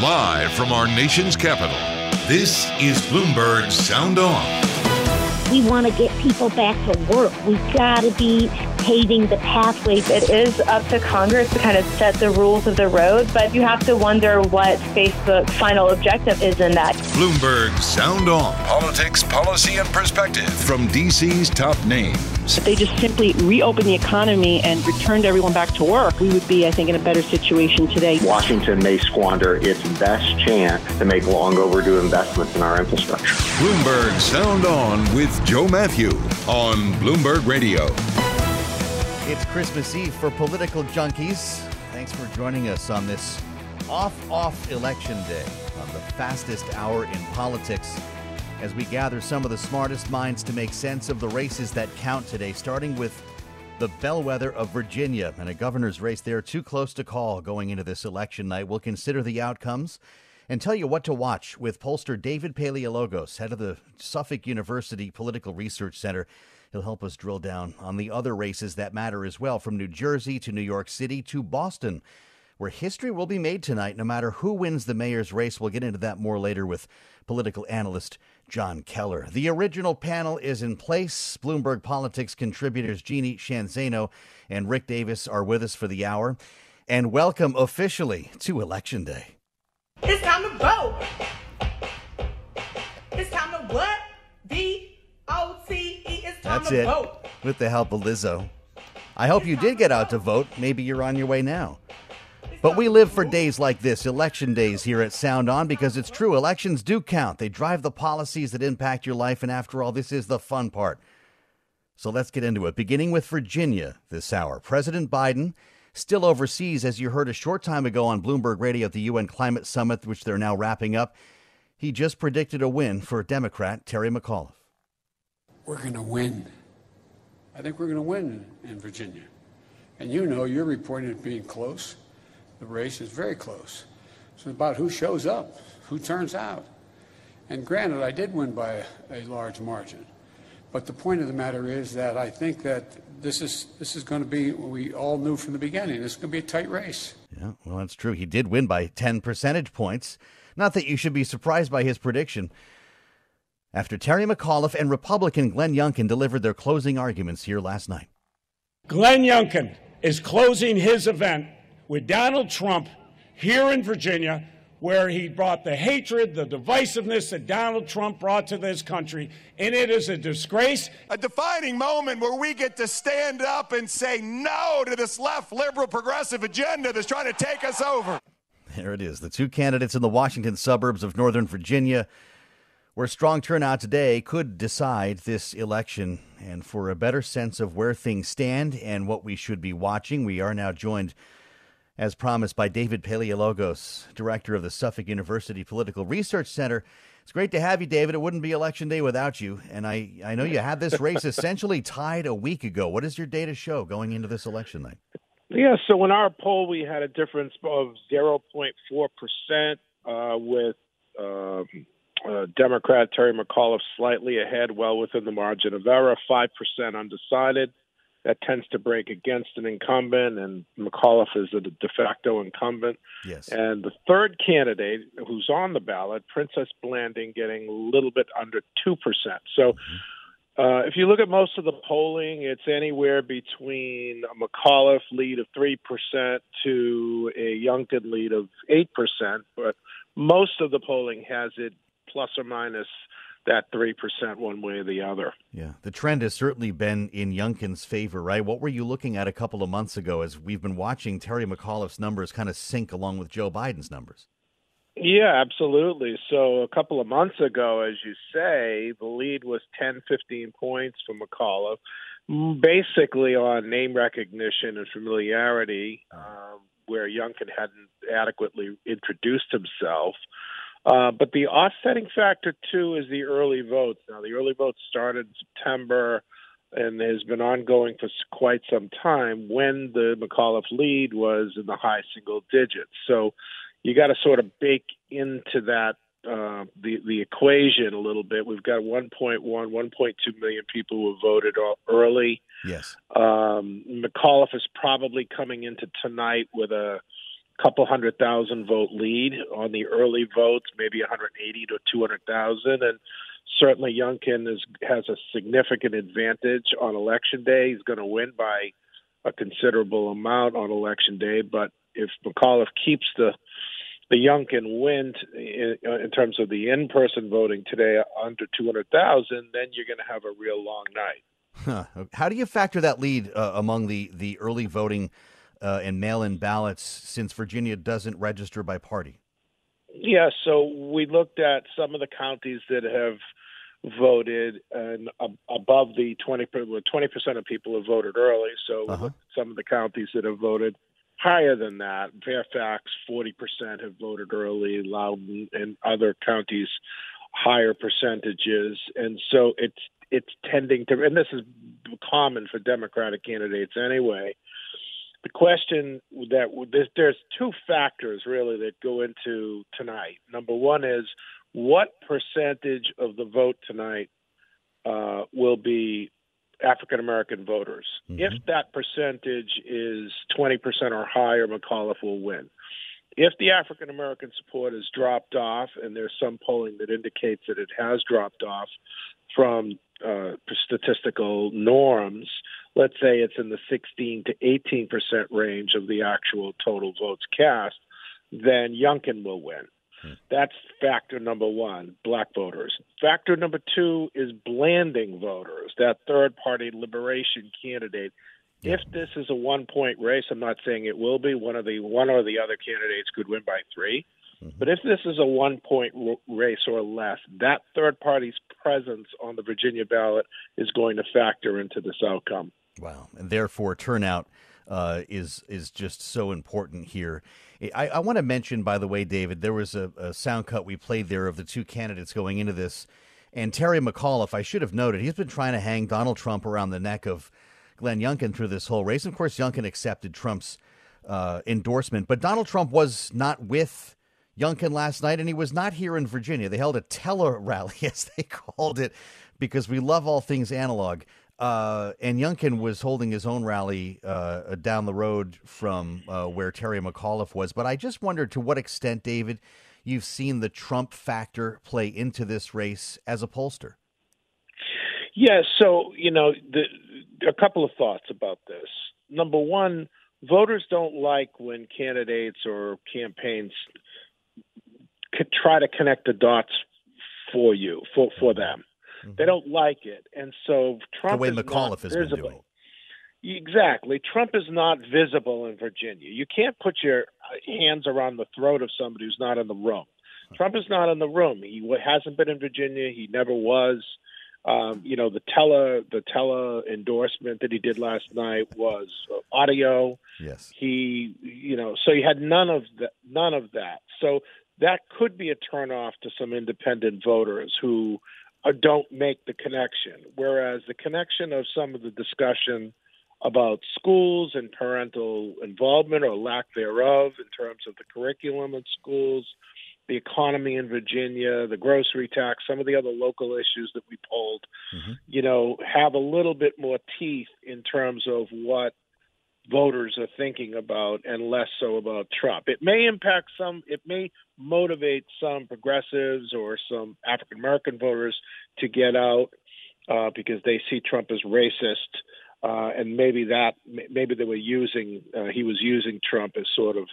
Live from our nation's capital, this is Bloomberg Sound On. We want to get people back to work. We've got to be paving the pathways. It is up to Congress to kind of set the rules of the road, but you have to wonder what Facebook's final objective is in that. Bloomberg Sound On. Politics, policy, and perspective from DC's top names. If they just simply reopen the economy and returned everyone back to work, we would be, I think, in a better situation today. Washington may squander its best chance to make long overdue investments in our infrastructure. Bloomberg Sound On with Joe Matthew on Bloomberg Radio. It's Christmas Eve for political junkies. Thanks for joining us on this off off election day, on the fastest hour in politics, as we gather some of the smartest minds to make sense of the races that count today, starting with the bellwether of Virginia and a governor's race there too close to call going into this election night. We'll consider the outcomes and tell you what to watch with pollster David Paleologos, head of the Suffolk University Political Research Center. He'll help us drill down on the other races that matter as well, from New Jersey to New York City to Boston, where history will be made tonight no matter who wins the mayor's race. We'll get into that more later with political analyst John Keller. The original panel is in place. Bloomberg Politics contributors Jeannie Sheehan Zaino and Rick Davis are with us for the hour. And welcome officially to Election Day. It's time to vote. It's time to what? V That's it. vote. With the help of Lizzo. I hope you did get out to vote. Maybe you're on your way now. But we live for days like this, election days here at Sound On, because it's true, elections do count. They drive the policies that impact your life, and after all, this is the fun part. So let's get into it. Beginning with Virginia this hour. President Biden still overseas, as you heard a short time ago on Bloomberg Radio at the UN Climate Summit, which they're now wrapping up. He just predicted a win for Democrat Terry McAuliffe. We're going to win. I think we're going to win in Virginia. And you know, you're reporting it being close. The race is very close. So it's about who shows up, who turns out. And granted, I did win by a, a large margin. But the point of the matter is that I think that this is this is going to be we all knew from the beginning. This is going to be a tight race. Yeah, well, that's true. He did win by 10 percentage points. Not that you should be surprised by his prediction. After Terry McAuliffe and Republican Glenn Youngkin delivered their closing arguments here last night. Glenn Youngkin is closing his event with Donald Trump here in Virginia, where he brought the hatred, the divisiveness that Donald Trump brought to this country, and it is a disgrace. A defining moment where we get to stand up and say no to this left liberal progressive agenda that's trying to take us over. There it is. The two candidates in the Washington suburbs of Northern Virginia, where strong turnout today could decide this election. And for a better sense of where things stand and what we should be watching, we are now joined, as promised, by David Paleologos, director of the Suffolk University Political Research Center. It's great to have you, David. It wouldn't be election day without you. And I, I know you had this race essentially tied a week ago. What does your data show going into this election night? Yeah, so in our poll, we had a difference of 0.4% uh, with um, uh, Democrat Terry McAuliffe slightly ahead, well within the margin of error, 5% undecided. That tends to break against an incumbent, and McAuliffe is a de facto incumbent. Yes. And the third candidate who's on the ballot, Princess Blanding, getting a little bit under 2%. So Uh, if you look at most of the polling, it's anywhere between a McAuliffe lead of 3% to a Youngkin lead of 8%, but most of the polling has it plus or minus that 3% one way or the other. Yeah, the trend has certainly been in Youngkin's favor, right? What were you looking at a couple of months ago as we've been watching Terry McAuliffe's numbers kind of sink along with Joe Biden's numbers? Yeah, absolutely. So a couple of months ago, as you say, the lead was 10, 15 points for McAuliffe, basically on name recognition and familiarity, um, where Youngkin hadn't adequately introduced himself. Uh, but the offsetting factor, too, is the early votes. Now, the early votes started in September and has been ongoing for quite some time when the McAuliffe lead was in the high single digits. So you got to sort of bake into that uh, the the equation a little bit. We've got 1.1, 1.2 million people who have voted early. Yes. Um, McAuliffe is probably coming into tonight with a couple hundred thousand vote lead on the early votes, maybe 180 to 200,000, and certainly Youngkin is, has a significant advantage on election day. He's going to win by a considerable amount on election day, but if McAuliffe keeps the the Youngkin win in, in terms of the in-person voting today under 200,000, then you're going to have a real long night. Huh. How do you factor that lead uh, among the the early voting uh, and mail-in ballots since Virginia doesn't register by party? Yeah, so we looked at some of the counties that have voted and above the 20 percent of people have voted early. So uh-huh. some of the counties that have voted higher than that. Fairfax, 40% have voted early, Loudoun and other counties, higher percentages. And so it's it's tending to, and this is common for Democratic candidates anyway. The question that there's two factors really that go into tonight. Number one is what percentage of the vote tonight uh, will be African American voters. Mm-hmm. If that percentage is 20% or higher, McAuliffe will win. If the African American support has dropped off, and there's some polling that indicates that it has dropped off from uh, statistical norms, let's say it's in the 16 to 18 percent range of the actual total votes cast, then Youngkin will win. That's factor number one, black voters. Factor number two is Blanding voters, that third party liberation candidate. If this is a one point race, I'm not saying it will be. One of the one or the other candidates could win by 3 mm-hmm. But if this is a one point race or less, that third party's presence on the Virginia ballot is going to factor into this outcome. Wow. And therefore, turnout uh, is is just so important here. I, I want to mention, by the way, David, there was a, a sound cut we played there of the two candidates going into this, and Terry McAuliffe. I should have noted he's been trying to hang Donald Trump around the neck of Glenn Youngkin through this whole race. Of course, Youngkin accepted Trump's uh, endorsement, but Donald Trump was not with Youngkin last night, and he was not here in Virginia. They held a tele rally, as they called it, because we love all things analog. Uh, and Youngkin was holding his own rally uh, down the road from uh, where Terry McAuliffe was. But I just wondered to what extent, David, you've seen the Trump factor play into this race as a pollster. Yeah, so, you know, the, a couple of thoughts about this. Number one, voters don't like when candidates or campaigns could try to connect the dots for you, for, for them. Mm-hmm. They don't like it, and so Trump the way is McAuliffe has visible. been doing. Exactly. Trump is not visible in Virginia. You can't put your hands around the throat of somebody who's not in the room. Trump is not in the room. He hasn't been in Virginia. He never was. Um, you know, the tele the tele endorsement that he did last night was audio. Yes. He, you know, so he had none of that. None of that. So that could be a turnoff to some independent voters who uh, don't make the connection. Whereas the connection of some of the discussion about schools and parental involvement or lack thereof in terms of the curriculum in schools, the economy in Virginia, the grocery tax, some of the other local issues that we polled, mm-hmm. you know, have a little bit more teeth in terms of what voters are thinking about and less so about Trump. It may impact some, it may motivate some progressives or some African American voters to get out uh, because they see Trump as racist. Uh, and maybe that maybe they were using uh, he was using Trump as sort of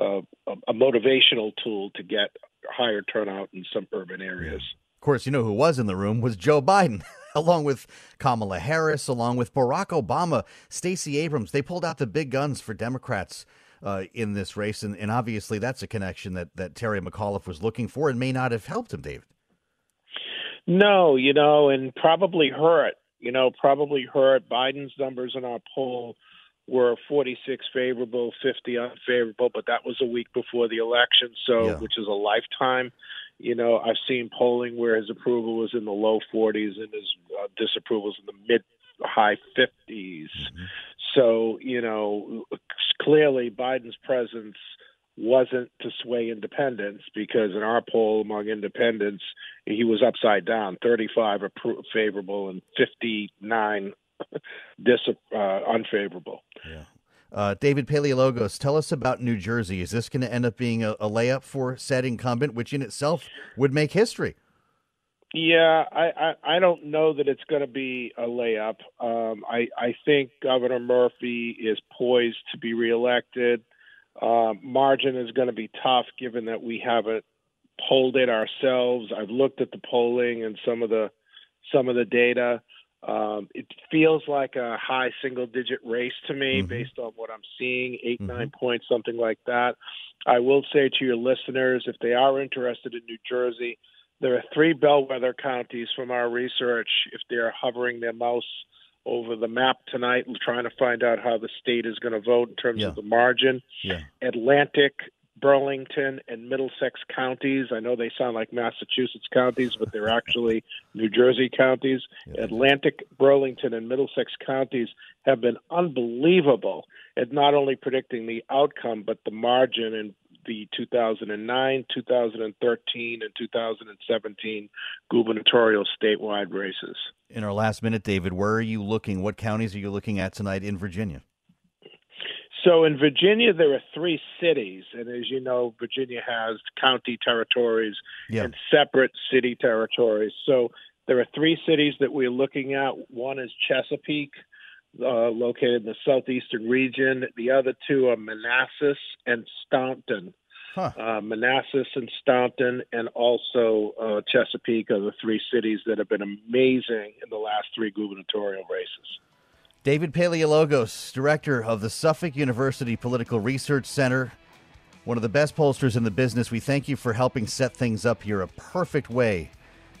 uh, a, a motivational tool to get higher turnout in some urban areas. Of course, you know who was in the room was Joe Biden, along with Kamala Harris, along with Barack Obama, Stacey Abrams. They pulled out the big guns for Democrats uh, in this race, and, and obviously that's a connection that, that Terry McAuliffe was looking for and may not have helped him, David. No, you know, and probably hurt. You know, probably hurt. Biden's numbers in our poll were 46 favorable, 50 unfavorable, but that was a week before the election, so yeah. which is a lifetime. You know, I've seen polling where his approval was in the low 40s and his uh, disapproval was in the mid high 50s. Mm-hmm. So, you know, clearly Biden's presence wasn't to sway independents because in our poll among independents, he was upside down 35 appro- favorable and 59 dis- uh, unfavorable. Yeah. Uh, David Paleologos, tell us about New Jersey. Is this going to end up being a, a layup for said incumbent, which in itself would make history? Yeah, I, I, I don't know that it's going to be a layup. Um, I, I think Governor Murphy is poised to be reelected. Uh, margin is going to be tough given that we haven't polled it ourselves. I've looked at the polling and some of the some of the data. Um, it feels like a high single digit race to me mm-hmm. based on what I'm seeing, 8 mm-hmm. nine points, something like that. I will say to your listeners, if they are interested in New Jersey, there are three bellwether counties from our research. If they're hovering their mouse over the map tonight and trying to find out how the state is going to vote in terms yeah. of the margin, yeah. Atlantic, Burlington, and Middlesex counties. I know they sound like Massachusetts counties, but they're actually New Jersey counties. Yeah. Atlantic, Burlington, and Middlesex counties have been unbelievable at not only predicting the outcome, but the margin in the 2009, 2013, and 2017 gubernatorial statewide races. In our last minute, David, where are you looking? What counties are you looking at tonight in Virginia? So in Virginia, there are three cities, and as you know, Virginia has county territories yeah. and separate city territories. So there are three cities that we're looking at. One is Chesapeake, uh, located in the southeastern region. The other two are Manassas and Staunton. Huh. Uh, Manassas and Staunton, and also uh, Chesapeake are the three cities that have been amazing in the last three gubernatorial races. David Paleologos, director of the Suffolk University Political Research Center, one of the best pollsters in the business. We thank you for helping set things up here a perfect way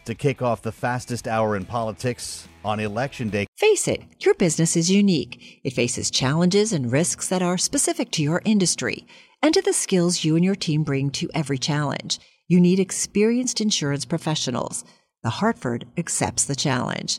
to kick off the fastest hour in politics on election day. Face it, your business is unique. It faces challenges and risks that are specific to your industry and to the skills you and your team bring to every challenge. You need experienced insurance professionals. The Hartford accepts the challenge.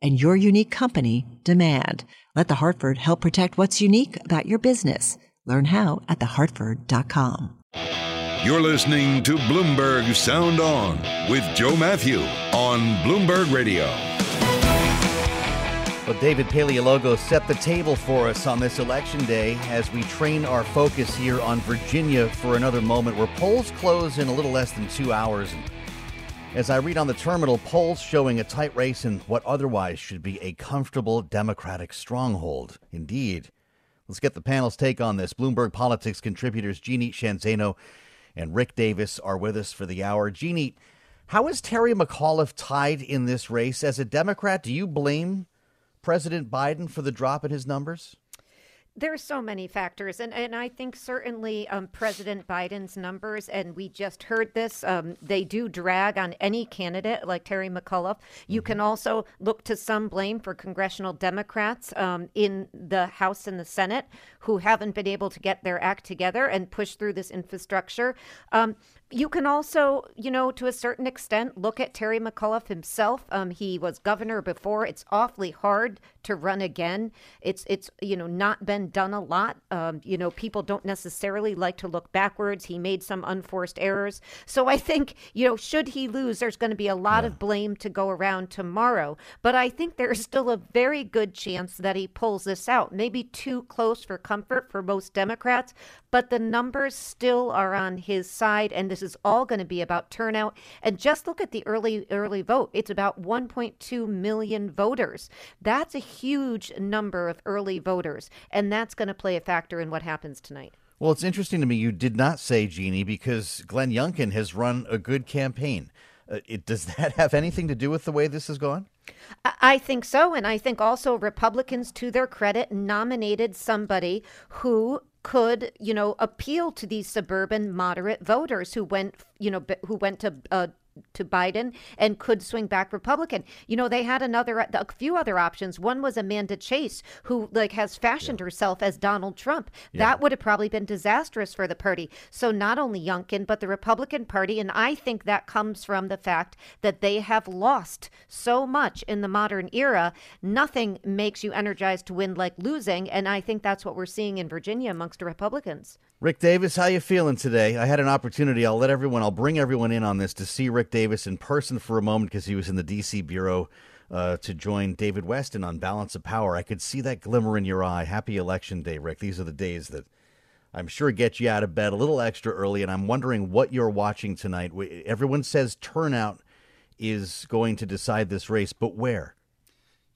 and your unique company demand. Let the Hartford help protect what's unique about your business. Learn how at thehartford.com. You're listening to Bloomberg Sound On with Joe Matthew on Bloomberg Radio. Well, David Paleologo set the table for us on this election day as we train our focus here on Virginia for another moment where polls close in a little less than two hours. As I read on the terminal, polls showing a tight race in what otherwise should be a comfortable Democratic stronghold. Indeed. Let's get the panel's take on this. Bloomberg Politics contributors Jeannie Sheehan Zaino and Rick Davis are with us for the hour. Jeannie, how is Terry McAuliffe tied in this race? As a Democrat, do you blame President Biden for the drop in his numbers? There's so many factors, and, and I think certainly um, President Biden's numbers, and we just heard this, um, they do drag on any candidate like Terry McAuliffe. You mm-hmm. can also look to some blame for congressional Democrats um, in the House and the Senate who haven't been able to get their act together and push through this infrastructure. Um, You can also, you know, to a certain extent, look at Terry McAuliffe himself. Um, he was governor before. It's awfully hard to run again. It's it's you know not been done a lot. Um, you know, people don't necessarily like to look backwards. He made some unforced errors. So I think you know, should he lose, there's going to be a lot yeah. of blame to go around tomorrow. But I think there's still a very good chance that he pulls this out. Maybe too close for comfort for most Democrats, but the numbers still are on his side, and this is all going to be about turnout. And just look at the early early vote; it's about 1.2 million voters. That's a huge number of early voters, and that's going to play a factor in what happens tonight. Well, it's interesting to me you did not say Jeannie because Glenn Youngkin has run a good campaign. Uh, it, does that have anything to do with the way this has gone? I think so. And I think also Republicans, to their credit, nominated somebody who could, you know, appeal to these suburban moderate voters who went, you know, who went to uh, to Biden and could swing back Republican. You know, they had another a few other options. One was Amanda Chase, who like has fashioned yeah. herself as Donald Trump. Yeah. That would have probably been disastrous for the party. So not only Youngkin, but the Republican Party, and I think that comes from the fact that they have lost so much in the modern era. Nothing makes you energized to win like losing, and I think that's what we're seeing in Virginia amongst the Republicans. Rick Davis, how you feeling today? I had an opportunity. I'll let everyone. I'll bring everyone in on this to see Rick Davis in person for a moment because he was in the D.C. bureau uh, to join David Westin on Balance of Power. I could see that glimmer in your eye. Happy Election Day, Rick. These are the days that I'm sure get you out of bed a little extra early. And I'm wondering what you're watching tonight. Everyone says turnout is going to decide this race, but where?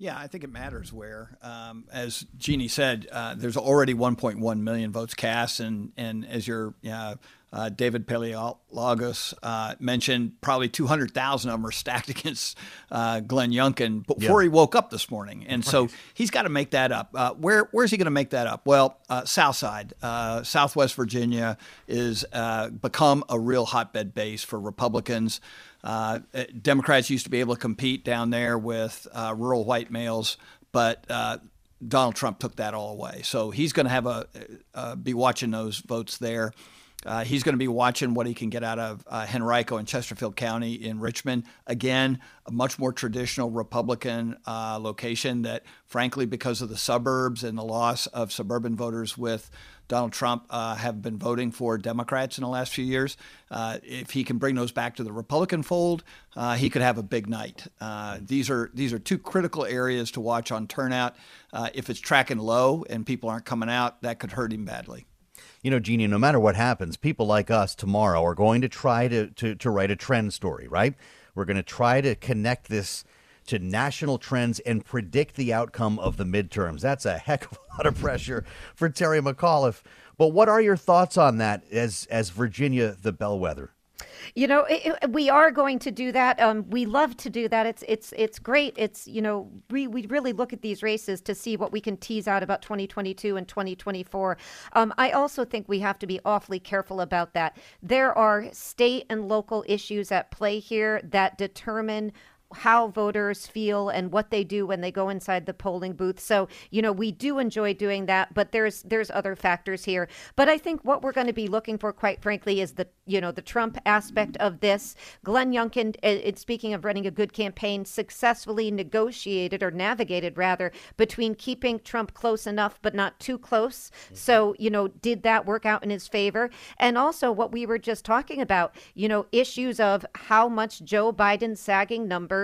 Yeah, I think it matters where. Um, as Jeannie said, uh, there's already 1.1 million votes cast, and and as your uh, uh, David Paleologos uh, mentioned, probably 200,000 of them are stacked against uh, Glenn Youngkin before yeah. he woke up this morning, and right. so he's got to make that up. Uh, where where's he going to make that up? Well, South Side, Southwest Virginia, is become a real hotbed base for Republicans. Uh, Democrats used to be able to compete down there with uh, rural white males, but uh, Donald Trump took that all away. So he's going to have a uh, be watching those votes there. Uh, he's going to be watching what he can get out of uh, Henrico and Chesterfield County in Richmond. Again, a much more traditional Republican uh, location that, frankly, because of the suburbs and the loss of suburban voters with Donald Trump uh, have been voting for Democrats in the last few years. Uh, if he can bring those back to the Republican fold, uh, he could have a big night. These are these are two critical areas to watch on turnout. If it's tracking low and people aren't coming out, that could hurt him badly. You know, Jeannie, no matter what happens, people like us tomorrow are going to try to, to, to write a trend story, right? We're going to try to connect this to national trends and predict the outcome of the midterms. That's a heck of a lot of pressure for Terry McAuliffe. But what are your thoughts on that as as Virginia the bellwether? You know, it, it, we are going to do that. Um, we love to do that. It's it's it's great. It's you know we we really look at these races to see what we can tease out about 2022 and 2024. Um, I also think we have to be awfully careful about that. There are state and local issues at play here that determine how voters feel and what they do when they go inside the polling booth. So, you know, we do enjoy doing that, but there's there's other factors here. But I think what we're going to be looking for quite frankly is the, you know, the Trump aspect of this. Glenn Youngkin, uh, speaking of running a good campaign, successfully negotiated or navigated rather between keeping Trump close enough but not too close. Mm-hmm. So, you know, did that work out in his favor? And also what we were just talking about, you know, issues of how much Joe Biden's sagging numbers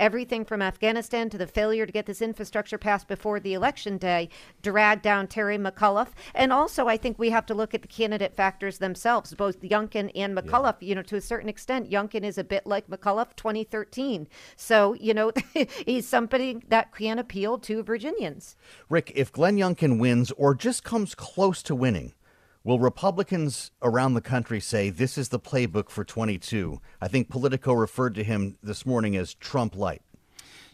everything from Afghanistan to the failure to get this infrastructure passed before the election day, dragged down Terry McAuliffe. And also, I think we have to look at the candidate factors themselves, both Youngkin and McAuliffe. Yeah. You know, to a certain extent, Youngkin is a bit like McAuliffe 2013. So, you know, he's somebody that can appeal to Virginians. Rick, if Glenn Youngkin wins or just comes close to winning, Will Republicans around the country say this is the playbook for 22? I think Politico referred to him this morning as Trump light.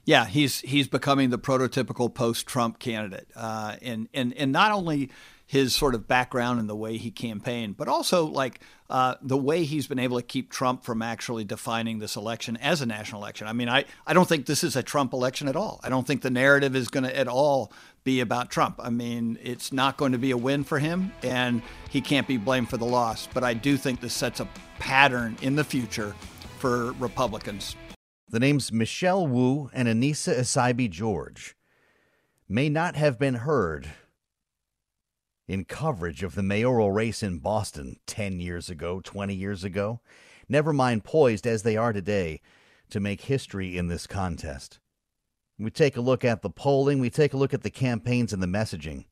Yeah, he's he's becoming the prototypical post-Trump candidate, uh, and and and not only his sort of background and the way he campaigned, but also like uh, the way he's been able to keep Trump from actually defining this election as a national election. I mean, I, I don't think this is a Trump election at all. I don't think the narrative is going to at all be about Trump. I mean, it's not going to be a win for him, and he can't be blamed for the loss. But I do think this sets a pattern in the future for Republicans. The names Michelle Wu and Annissa Essaibi George may not have been heard in coverage of the mayoral race in Boston 10 years ago, 20 years ago, never mind poised as they are today to make history in this contest. We take a look at the polling, we take a look at the campaigns and the messaging.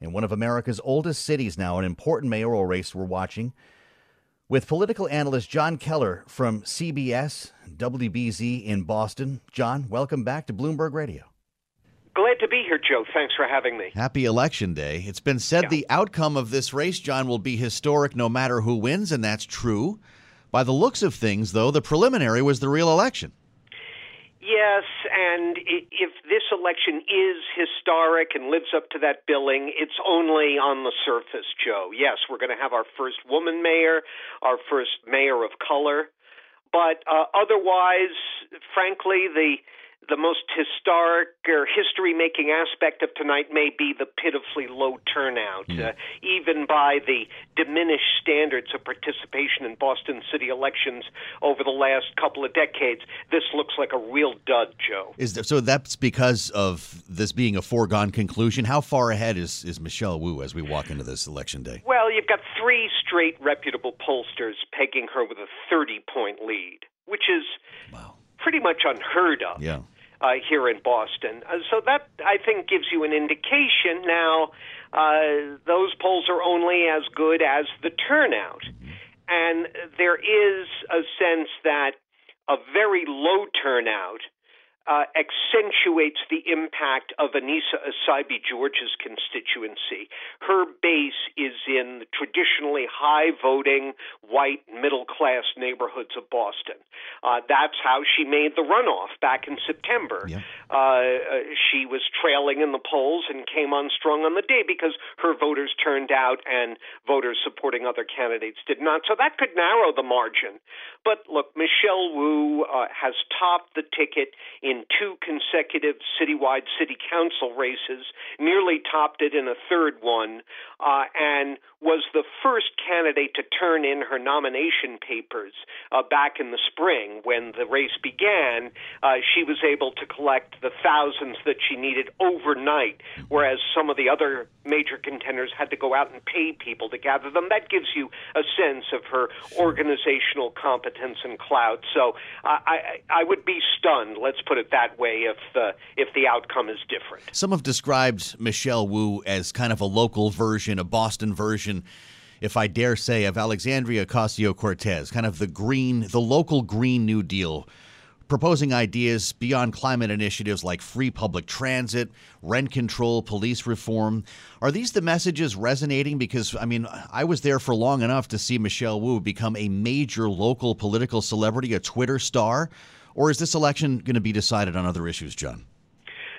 In one of America's oldest cities now, an important mayoral race we're watching with political analyst John Keller from CBS, WBZ in Boston. John, welcome back to Bloomberg Radio. Glad to be here, Joe. Thanks for having me. Happy Election Day. It's been said yeah. the outcome of this race, John, will be historic no matter who wins, and that's true. By the looks of things, though, the preliminary was the real election. Yes, and if this election is historic and lives up to that billing, it's only on the surface, Joe. Yes, we're going to have our first woman mayor, our first mayor of color, but uh, otherwise, frankly, the the most historic or history making aspect of tonight may be the pitifully low turnout. Mm. Uh, even by the diminished standards of participation in Boston city elections over the last couple of decades, this looks like a real dud, Joe. Is there, so that's because of this being a foregone conclusion? How far ahead is, is Michelle Wu as we walk into this election day? Well, you've got three straight reputable pollsters pegging her with a 30 point lead, which is. Wow pretty much unheard of. Yeah uh, here in Boston. Uh, so that I think gives you an indication. Now, uh, those polls are only as good as the turnout, and there is a sense that a very low turnout uh, accentuates the impact of Annissa Essaibi George's constituency. Her base is in the traditionally high voting, white, middle class neighborhoods of Boston. Uh, that's how she made the runoff back in September. Yeah. Uh, uh, she was trailing in the polls and came on strong on the day because her voters turned out and voters supporting other candidates did not. So that could narrow the margin. But look, Michelle Wu uh, has topped the ticket in in two consecutive citywide city council races, nearly topped it in a third one, uh, and was the first candidate to turn in her nomination papers uh, back in the spring when the race began. Uh, she was able to collect the thousands that she needed overnight, whereas some of the other major contenders had to go out and pay people to gather them. That gives you a sense of her organizational competence and clout. So I, I, I would be stunned. Let's put it that way if if the outcome is different. Some have described Michelle Wu as kind of a local version, a Boston version, if I dare say, of Alexandria Ocasio Cortez, kind of the green, the local Green New Deal proposing ideas beyond climate initiatives like free public transit, rent control, police reform. Are these the messages resonating? Because, I mean, I was there for long enough to see Michelle Wu become a major local political celebrity, a Twitter star. Or is this election going to be decided on other issues, John?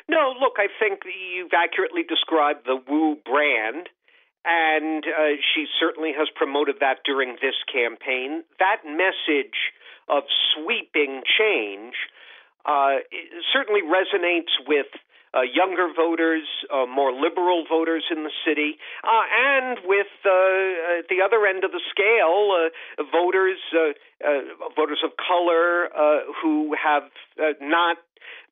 No, look, I think you've accurately described the Wu brand, and uh, she certainly has promoted that during this campaign. That message of sweeping change uh, certainly resonates with uh, younger voters, uh, more liberal voters in the city, uh, and with uh, at the other end of the scale, uh, voters uh, voters of color who have not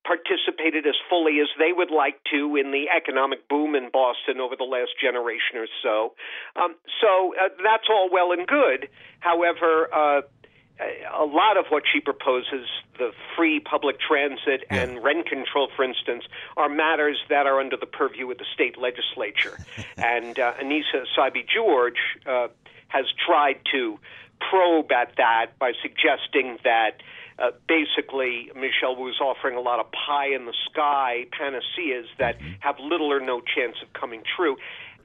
participated as fully as they would like to in the economic boom in Boston over the last generation or so. Um, so that's all well and good. However, a lot of what she proposes, the free public transit yeah. and rent control, for instance, are matters that are under the purview of the state legislature. and uh, Annissa Essaibi George uh, has tried to probe at that by suggesting that uh, basically Michelle was offering a lot of pie in the sky panaceas that mm-hmm. have little or no chance of coming true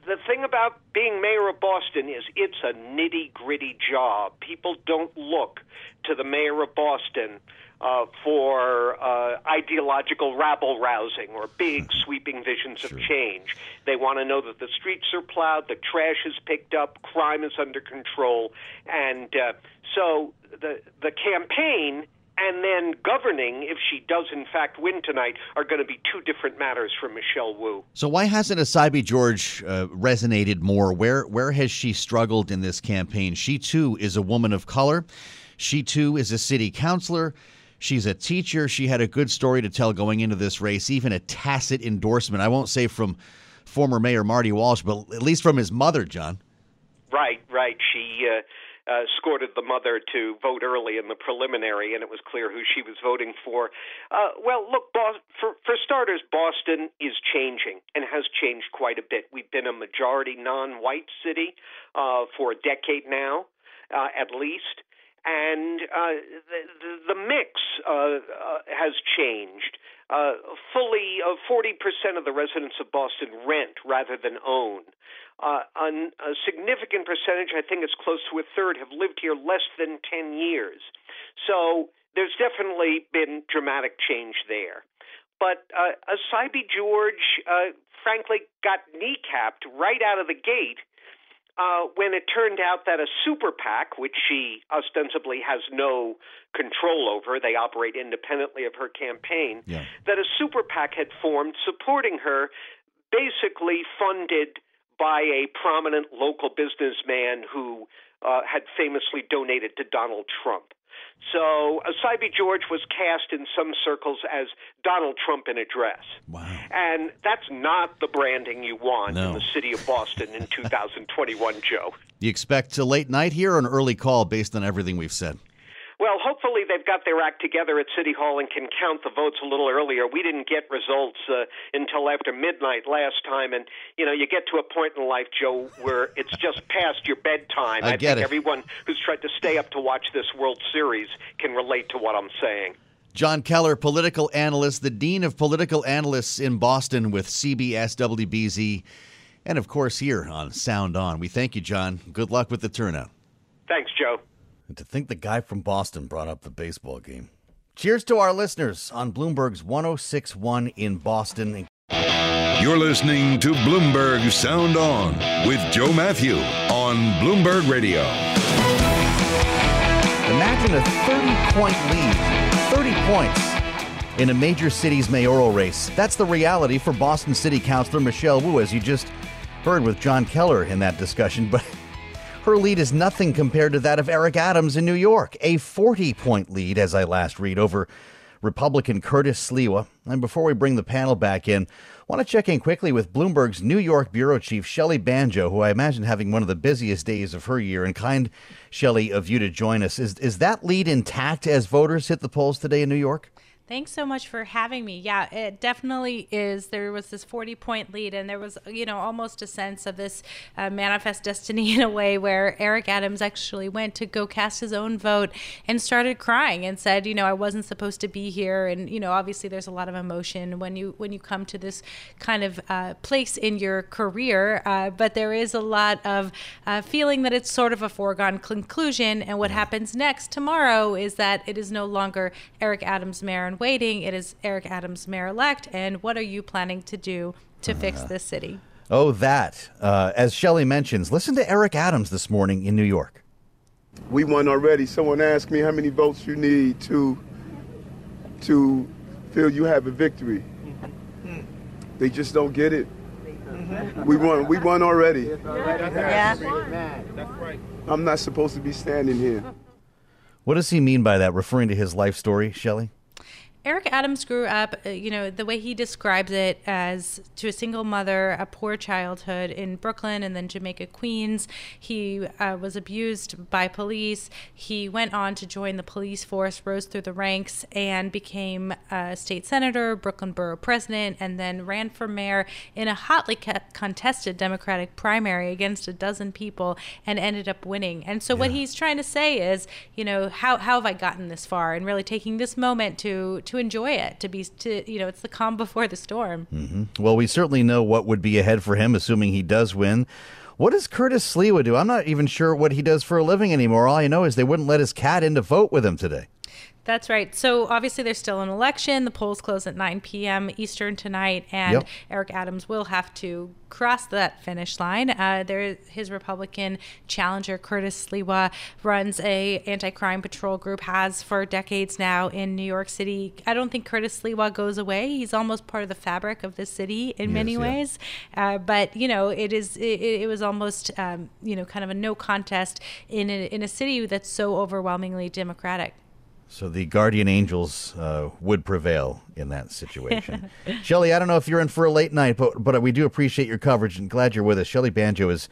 the thing about being mayor of Boston is it's a nitty gritty job. People don't look to the mayor of Boston uh, for uh, ideological rabble rousing or big sweeping visions of change. They want to know that the streets are plowed, the trash is picked up, crime is under control, and uh, so the the campaign and then governing, if she does in fact win tonight, are going to be two different matters for Michelle Wu. So why hasn't Essaibi George uh, resonated more? Where where has she struggled in this campaign? She too is a woman of color. She too is a city councilor. She's a teacher. She had a good story to tell going into this race, even a tacit endorsement. I won't say from former Mayor Marty Walsh, but at least from his mother, John. Right, right. She uh, uh, escorted the mother to vote early in the preliminary, and it was clear who she was voting for. Uh, well, look, for, for starters, Boston is changing and has changed quite a bit. We've been a majority non white city uh, for a decade now, uh, at least and uh, the, the mix uh, uh, has changed. Uh, fully, uh, forty percent of the residents of Boston rent rather than own. Uh, a significant percentage, I think it's close to a third, have lived here less than ten years. So there's definitely been dramatic change there. But uh, Essaibi George, uh, frankly, got kneecapped right out of the gate uh, when it turned out that a super PAC, which she ostensibly has no control over, they operate independently of her campaign, yeah. that a super PAC had formed supporting her, basically funded by a prominent local businessman who uh, had famously donated to Donald Trump. So uh, Essaibi George was cast in some circles as Donald Trump in a dress. Wow. And that's not the branding you want no. in the city of Boston in 2021, Joe. You expect a late night here or an early call based on everything we've said? Well, hopefully they've got their act together at City Hall and can count the votes a little earlier. We didn't get results uh, until after midnight last time, and you know you get to a point in life, Joe, where it's just past your bedtime. I, I get think it. everyone who's tried to stay up to watch this World Series can relate to what I'm saying. John Keller, political analyst, the dean of political analysts in Boston with CBS WBZ, and of course here on Sound On. We thank you, John. Good luck with the turnout. Thanks, Joe. And to think the guy from Boston brought up the baseball game. Cheers to our listeners on Bloomberg's 1061 in Boston. You're listening to Bloomberg Sound On with Joe Matthew on Bloomberg Radio. Imagine a 30 point lead, 30 points in a major city's mayoral race. That's the reality for Boston City Councilor Michelle Wu, as you just heard with John Keller in that discussion. But her lead is nothing compared to that of Eric Adams in New York, a 40 point lead, as I last read, over Republican Curtis Sliwa. And before we bring the panel back in, want to check in quickly with Bloomberg's New York bureau chief, Shelley Banjo, who I imagine having one of the busiest days of her year. And kind, Shelley, of you to join us. Is, is that lead intact as voters hit the polls today in New York? Thanks so much for having me. Yeah, it definitely is. There was this 40 point lead, and there was, you know, almost a sense of this uh, manifest destiny in a way where Eric Adams actually went to go cast his own vote and started crying and said, you know, I wasn't supposed to be here. And, you know, obviously there's a lot of emotion when you when you come to this kind of uh, place in your career, uh, but there is a lot of uh, feeling that it's sort of a foregone conclusion. And what happens next tomorrow is that it is no longer Eric Adams mayor and waiting. It is Eric Adams, mayor elect. And what are you planning to do to fix this city? Oh, that. Uh, as Shelley mentions, listen to Eric Adams this morning in New York. We won already. Someone asked me how many votes you need to to feel you have a victory. They just don't get it. We won. We won already. Yeah. I'm not supposed to be standing here. What does he mean by that, referring to his life story, Shelley? Eric Adams grew up, uh, you know, the way he describes it as to a single mother, a poor childhood in Brooklyn and then Jamaica, Queens. He uh, was abused by police. He went on to join the police force, rose through the ranks, and became a state senator, Brooklyn borough president, and then ran for mayor in a hotly contested Democratic primary against a dozen people and ended up winning. And so, yeah. what he's trying to say is, you know, how, how have I gotten this far? And really taking this moment to to enjoy it, to be to you know, it's the calm before the storm. Mm-hmm. Well, we certainly know what would be ahead for him, assuming he does win. What does Curtis Sliwa do? I'm not even sure what he does for a living anymore. All I know is they wouldn't let his cat in to vote with him today. That's right. So obviously, there's still an election. The polls close at 9 p.m. Eastern tonight, and Yep. Eric Adams will have to cross that finish line. Uh, there, his Republican challenger Curtis Sliwa runs a anti-crime patrol group, has for decades now in New York City. I don't think Curtis Sliwa goes away. He's almost part of the fabric of the city in Yes, many yeah. ways. Uh, but you know, it is it, it was almost um, you know kind of a no contest in a, in a city that's so overwhelmingly Democratic. So the guardian angels uh, would prevail in that situation. Shelley, I don't know if you're in for a late night, but but we do appreciate your coverage and glad you're with us. Shelley Banjo is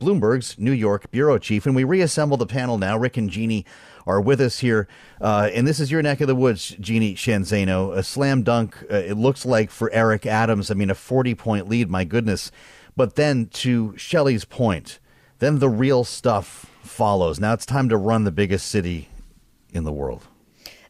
Bloomberg's New York bureau chief, and we reassemble the panel now. Rick and Jeannie are with us here, uh, and this is your neck of the woods, Jeannie Sheehan Zaino. A slam dunk. Uh, it looks like for Eric Adams. I mean, a 40 point lead. My goodness. But then to Shelley's point, then the real stuff follows. Now it's time to run the biggest city in the world.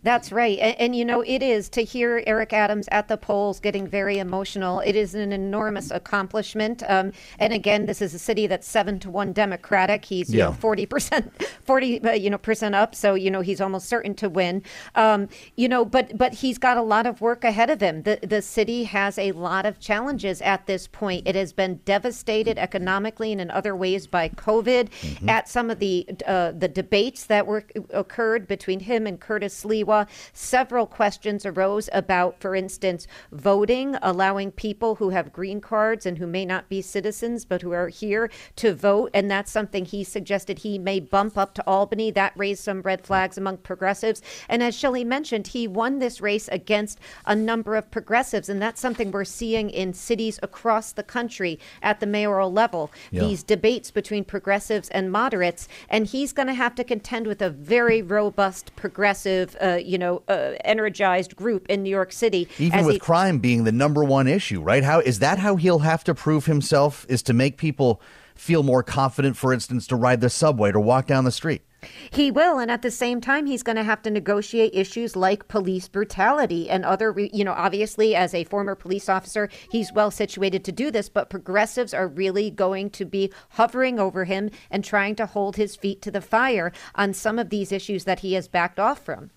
That's right. And, and, you know, it is to hear Eric Adams at the polls getting very emotional. It is an enormous accomplishment. Um, and again, this is a city that's seven to one Democratic. He's, you Yeah. know, 40%, 40, uh, you know, percent up. So, you know, he's almost certain to win. Um, you know, but, but he's got a lot of work ahead of him. The, the city has a lot of challenges at this point. It has been devastated economically and in other ways by COVID. At some of the, uh, the debates that were occurred between him and Curtis Sliwa, several questions arose about, for instance, voting, allowing people who have green cards and who may not be citizens but who are here to vote. And that's something he suggested he may bump up to Albany. That raised some red flags among progressives. And as Shelley mentioned, he won this race against a number of progressives. And that's something we're seeing in cities across the country at the mayoral level. Yeah. These debates between progressives and moderates. And he's going to have to contend with a very robust progressive, uh, you know, uh, energized group in New York City. Even with he- crime being the number one issue, right? How is that how he'll have to prove himself is to make people feel more confident, for instance, to ride the subway, to walk down the street? He will, and at the same time, he's going to have to negotiate issues like police brutality and other, re- you know, obviously, as a former police officer, he's well situated to do this, but progressives are really going to be hovering over him and trying to hold his feet to the fire on some of these issues that he has backed off from.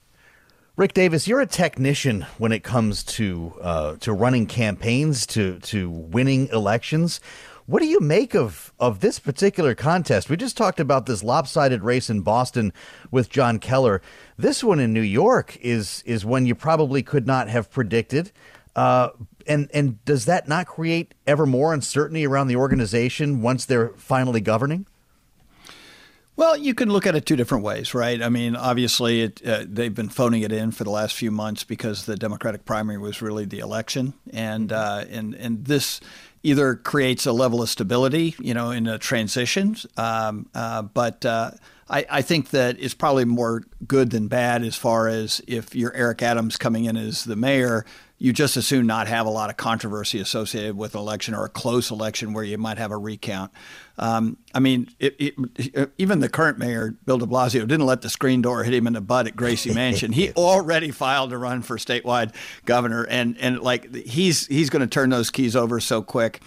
Rick Davis, you're a technician when it comes to uh, to running campaigns, to to winning elections. What do you make of of this particular contest? We just talked about this lopsided race in Boston with John Keller. This one in New York is is one you probably could not have predicted. Uh, and and does that not create ever more uncertainty around the organization once they're finally governing? Well, you can look at it two different ways, right? I mean, obviously, it, uh, they've been phoning it in for the last few months because the Democratic primary was really the election, and uh, and and this either creates a level of stability, you know, in a transition, um, uh, but. Uh, I, I think that it's probably more good than bad as far as if you're Eric Adams coming in as the mayor, you just as soon not have a lot of controversy associated with an election or a close election where you might have a recount. Um, I mean, it, it, even the current mayor, Bill de Blasio, didn't let the screen door hit him in the butt at Gracie Mansion. he already filed to run for statewide governor, and and like he's he's going to turn those keys over so quick.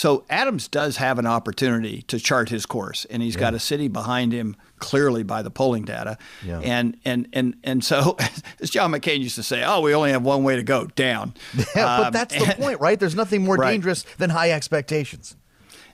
So Adams does have an opportunity to chart his course, and he's got a city behind him clearly by the polling data. Yeah. And and and and so, as John McCain used to say, "Oh, we only have one way to go down." Yeah, but Um, that's the point, right? There's nothing more Right. dangerous than high expectations.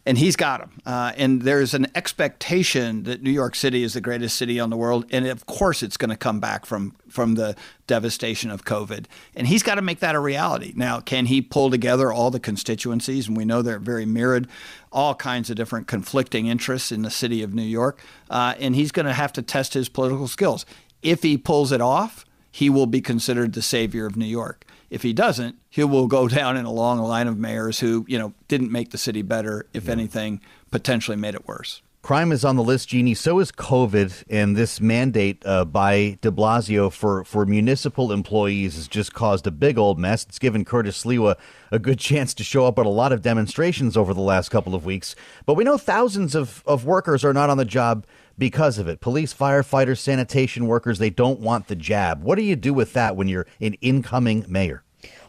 And he's got them. Uh, and there's an expectation that New York City is the greatest city on the world, and of course, it's going to come back from from the devastation of COVID. And he's got to make that a reality. Now, can he pull together all the constituencies? And we know they're very mirrored, all kinds of different conflicting interests in the city of New York. Uh, and he's going to have to test his political skills. If he pulls it off, he will be considered the savior of New York. If he doesn't, he will go down in a long line of mayors who, you know, didn't make the city better, if anything, potentially made it worse. Crime is on the list, Jeannie. So is COVID, and this mandate uh, by De Blasio for, for municipal employees has just caused a big old mess. It's given Curtis Sliwa a good chance to show up at a lot of demonstrations over the last couple of weeks. But we know thousands of, of workers are not on the job because of it. Police, firefighters, sanitation workers, they don't want the jab. What do you do with that when you're an incoming mayor?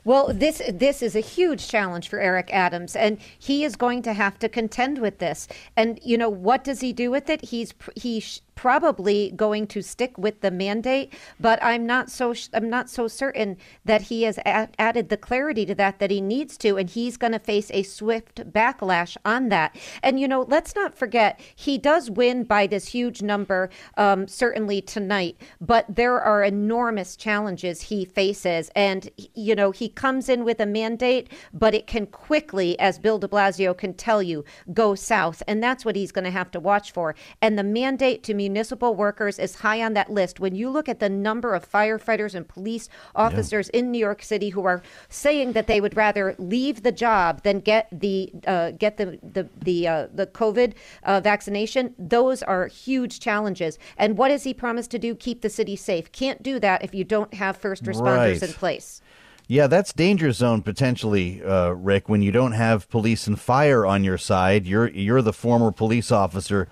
Well, this this is a huge challenge for Eric Adams, and he is going to have to contend with this. And you know what does he do with it? He's he probably going to stick with the mandate, but I'm not so I'm not so certain that he has added the clarity to that that he needs to, and he's going to face a swift backlash on that. And you know, let's not forget he does win by this huge number, um, certainly tonight, but there are enormous challenges he faces, and you know he comes in with a mandate, but it can quickly, as Bill De Blasio can tell you, go south, and that's what he's going to have to watch for. And the mandate to me municipal workers is high on that list. When you look at the number of firefighters and police officers yeah. in New York City who are saying that they would rather leave the job than get the uh, get the the the uh, the COVID uh, vaccination, those are huge challenges. And what has he promised to do? Keep the city safe. Can't do that if you don't have first responders right. in place. Yeah, that's danger zone potentially, uh, Rick. When you don't have police and fire on your side, you're you're the former police officer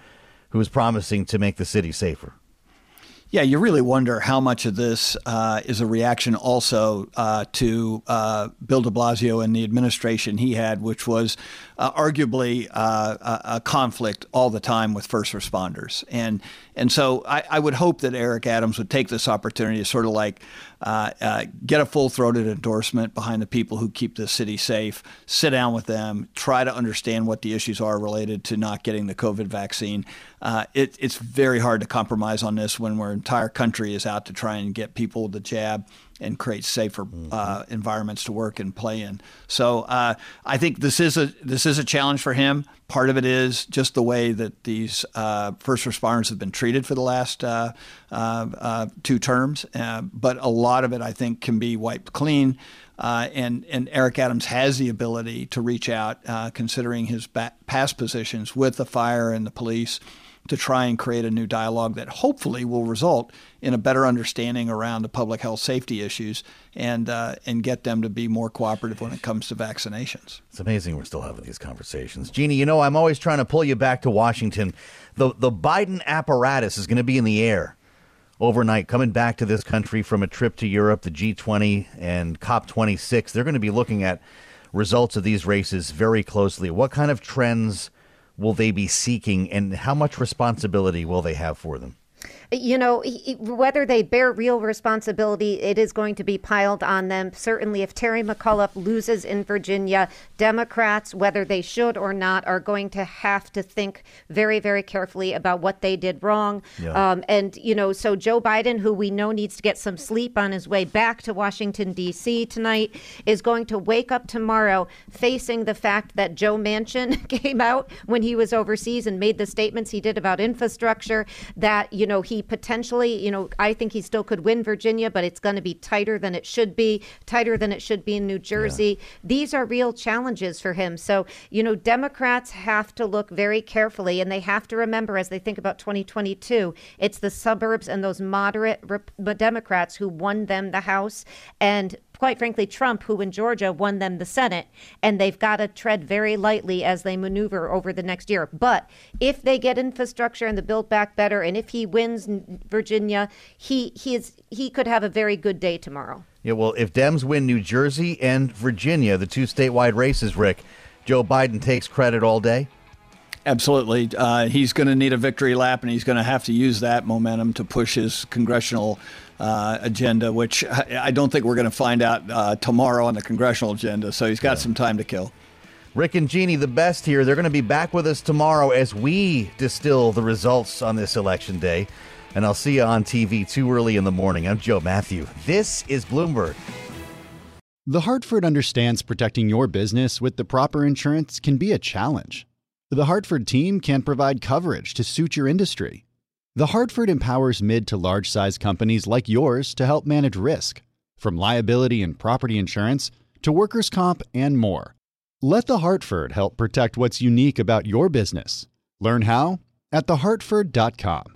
who is promising to make the city safer. Yeah, you really wonder how much of this uh, is a reaction also uh, to uh, Bill de Blasio and the administration he had, which was uh, arguably uh, a, conflict all the time with first responders. And and so I, I, would hope that Eric Adams would take this opportunity to sort of like uh, uh, get a full throated endorsement behind the people who keep the city safe, sit down with them, try to understand what the issues are related to not getting the COVID vaccine. Uh, it, it's very hard to compromise on this when our entire country is out to try and get people the jab and create safer mm-hmm. uh, environments to work and play in. So uh, I think this is a this is a challenge for him. Part of it is just the way that these uh, first responders have been treated for the last uh, uh, uh, two terms, but a lot of it I think can be wiped clean. and and Eric Adams has the ability to reach out, considering his past positions with the fire and the police to try and create a new dialogue that hopefully will result in a better understanding around the public health safety issues and uh, and get them to be more cooperative when it comes to vaccinations. It's amazing we're still having these conversations. Jeannie, you know, I'm always trying to pull you back to Washington. The the Biden apparatus is going to be in the air overnight coming back to this country from a trip to Europe, the G20 and COP26. They're going to be looking at results of these races very closely. What kind of trends will they be seeking, and how much responsibility will they have for them? You know, whether they bear real responsibility, it is going to be piled on them. Certainly, if Terry McAuliffe loses in Virginia, Democrats, whether they should or not, are going to have to think very, very carefully about what they did wrong. Yeah. Um, and, you know, so Joe Biden, who we know needs to get some sleep on his way back to Washington, D.C. tonight, is going to wake up tomorrow facing the fact that Joe Manchin came out when he was overseas and made the statements he did about infrastructure that, you know, he potentially, you know, I think he still could win Virginia, but it's going to be tighter than it should be, tighter than it should be in New Jersey. Yeah. These are real challenges for him. So, you know, Democrats have to look very carefully and they have to remember as they think about 2022, it's the suburbs and those moderate Democrats who won them the House. And quite frankly, Trump, who in Georgia won them the Senate, and they've got to tread very lightly as they maneuver over the next year. But if they get infrastructure and the Build Back Better, and if he wins Virginia, he he is he could have a very good day tomorrow. Yeah, well, if Dems win New Jersey and Virginia, the two statewide races, Rick, Joe Biden takes credit all day. Absolutely. Uh, he's going to need a victory lap, and he's going to have to use that momentum to push his congressional uh, agenda, which I don't think we're going to find out uh, tomorrow on the congressional agenda. So he's got yeah. some time to kill. Rick and Jeannie, the best here. They're going to be back with us tomorrow as we distill the results on this election day. And I'll see you on TV too early in the morning. I'm Joe Matthew. This is Bloomberg. The Hartford understands protecting your business with the proper insurance can be a challenge. The Hartford team can provide coverage to suit your industry. The Hartford empowers mid to large size companies like yours to help manage risk, from liability and property insurance to workers' comp and more. Let The Hartford help protect what's unique about your business. Learn how at thehartford.com.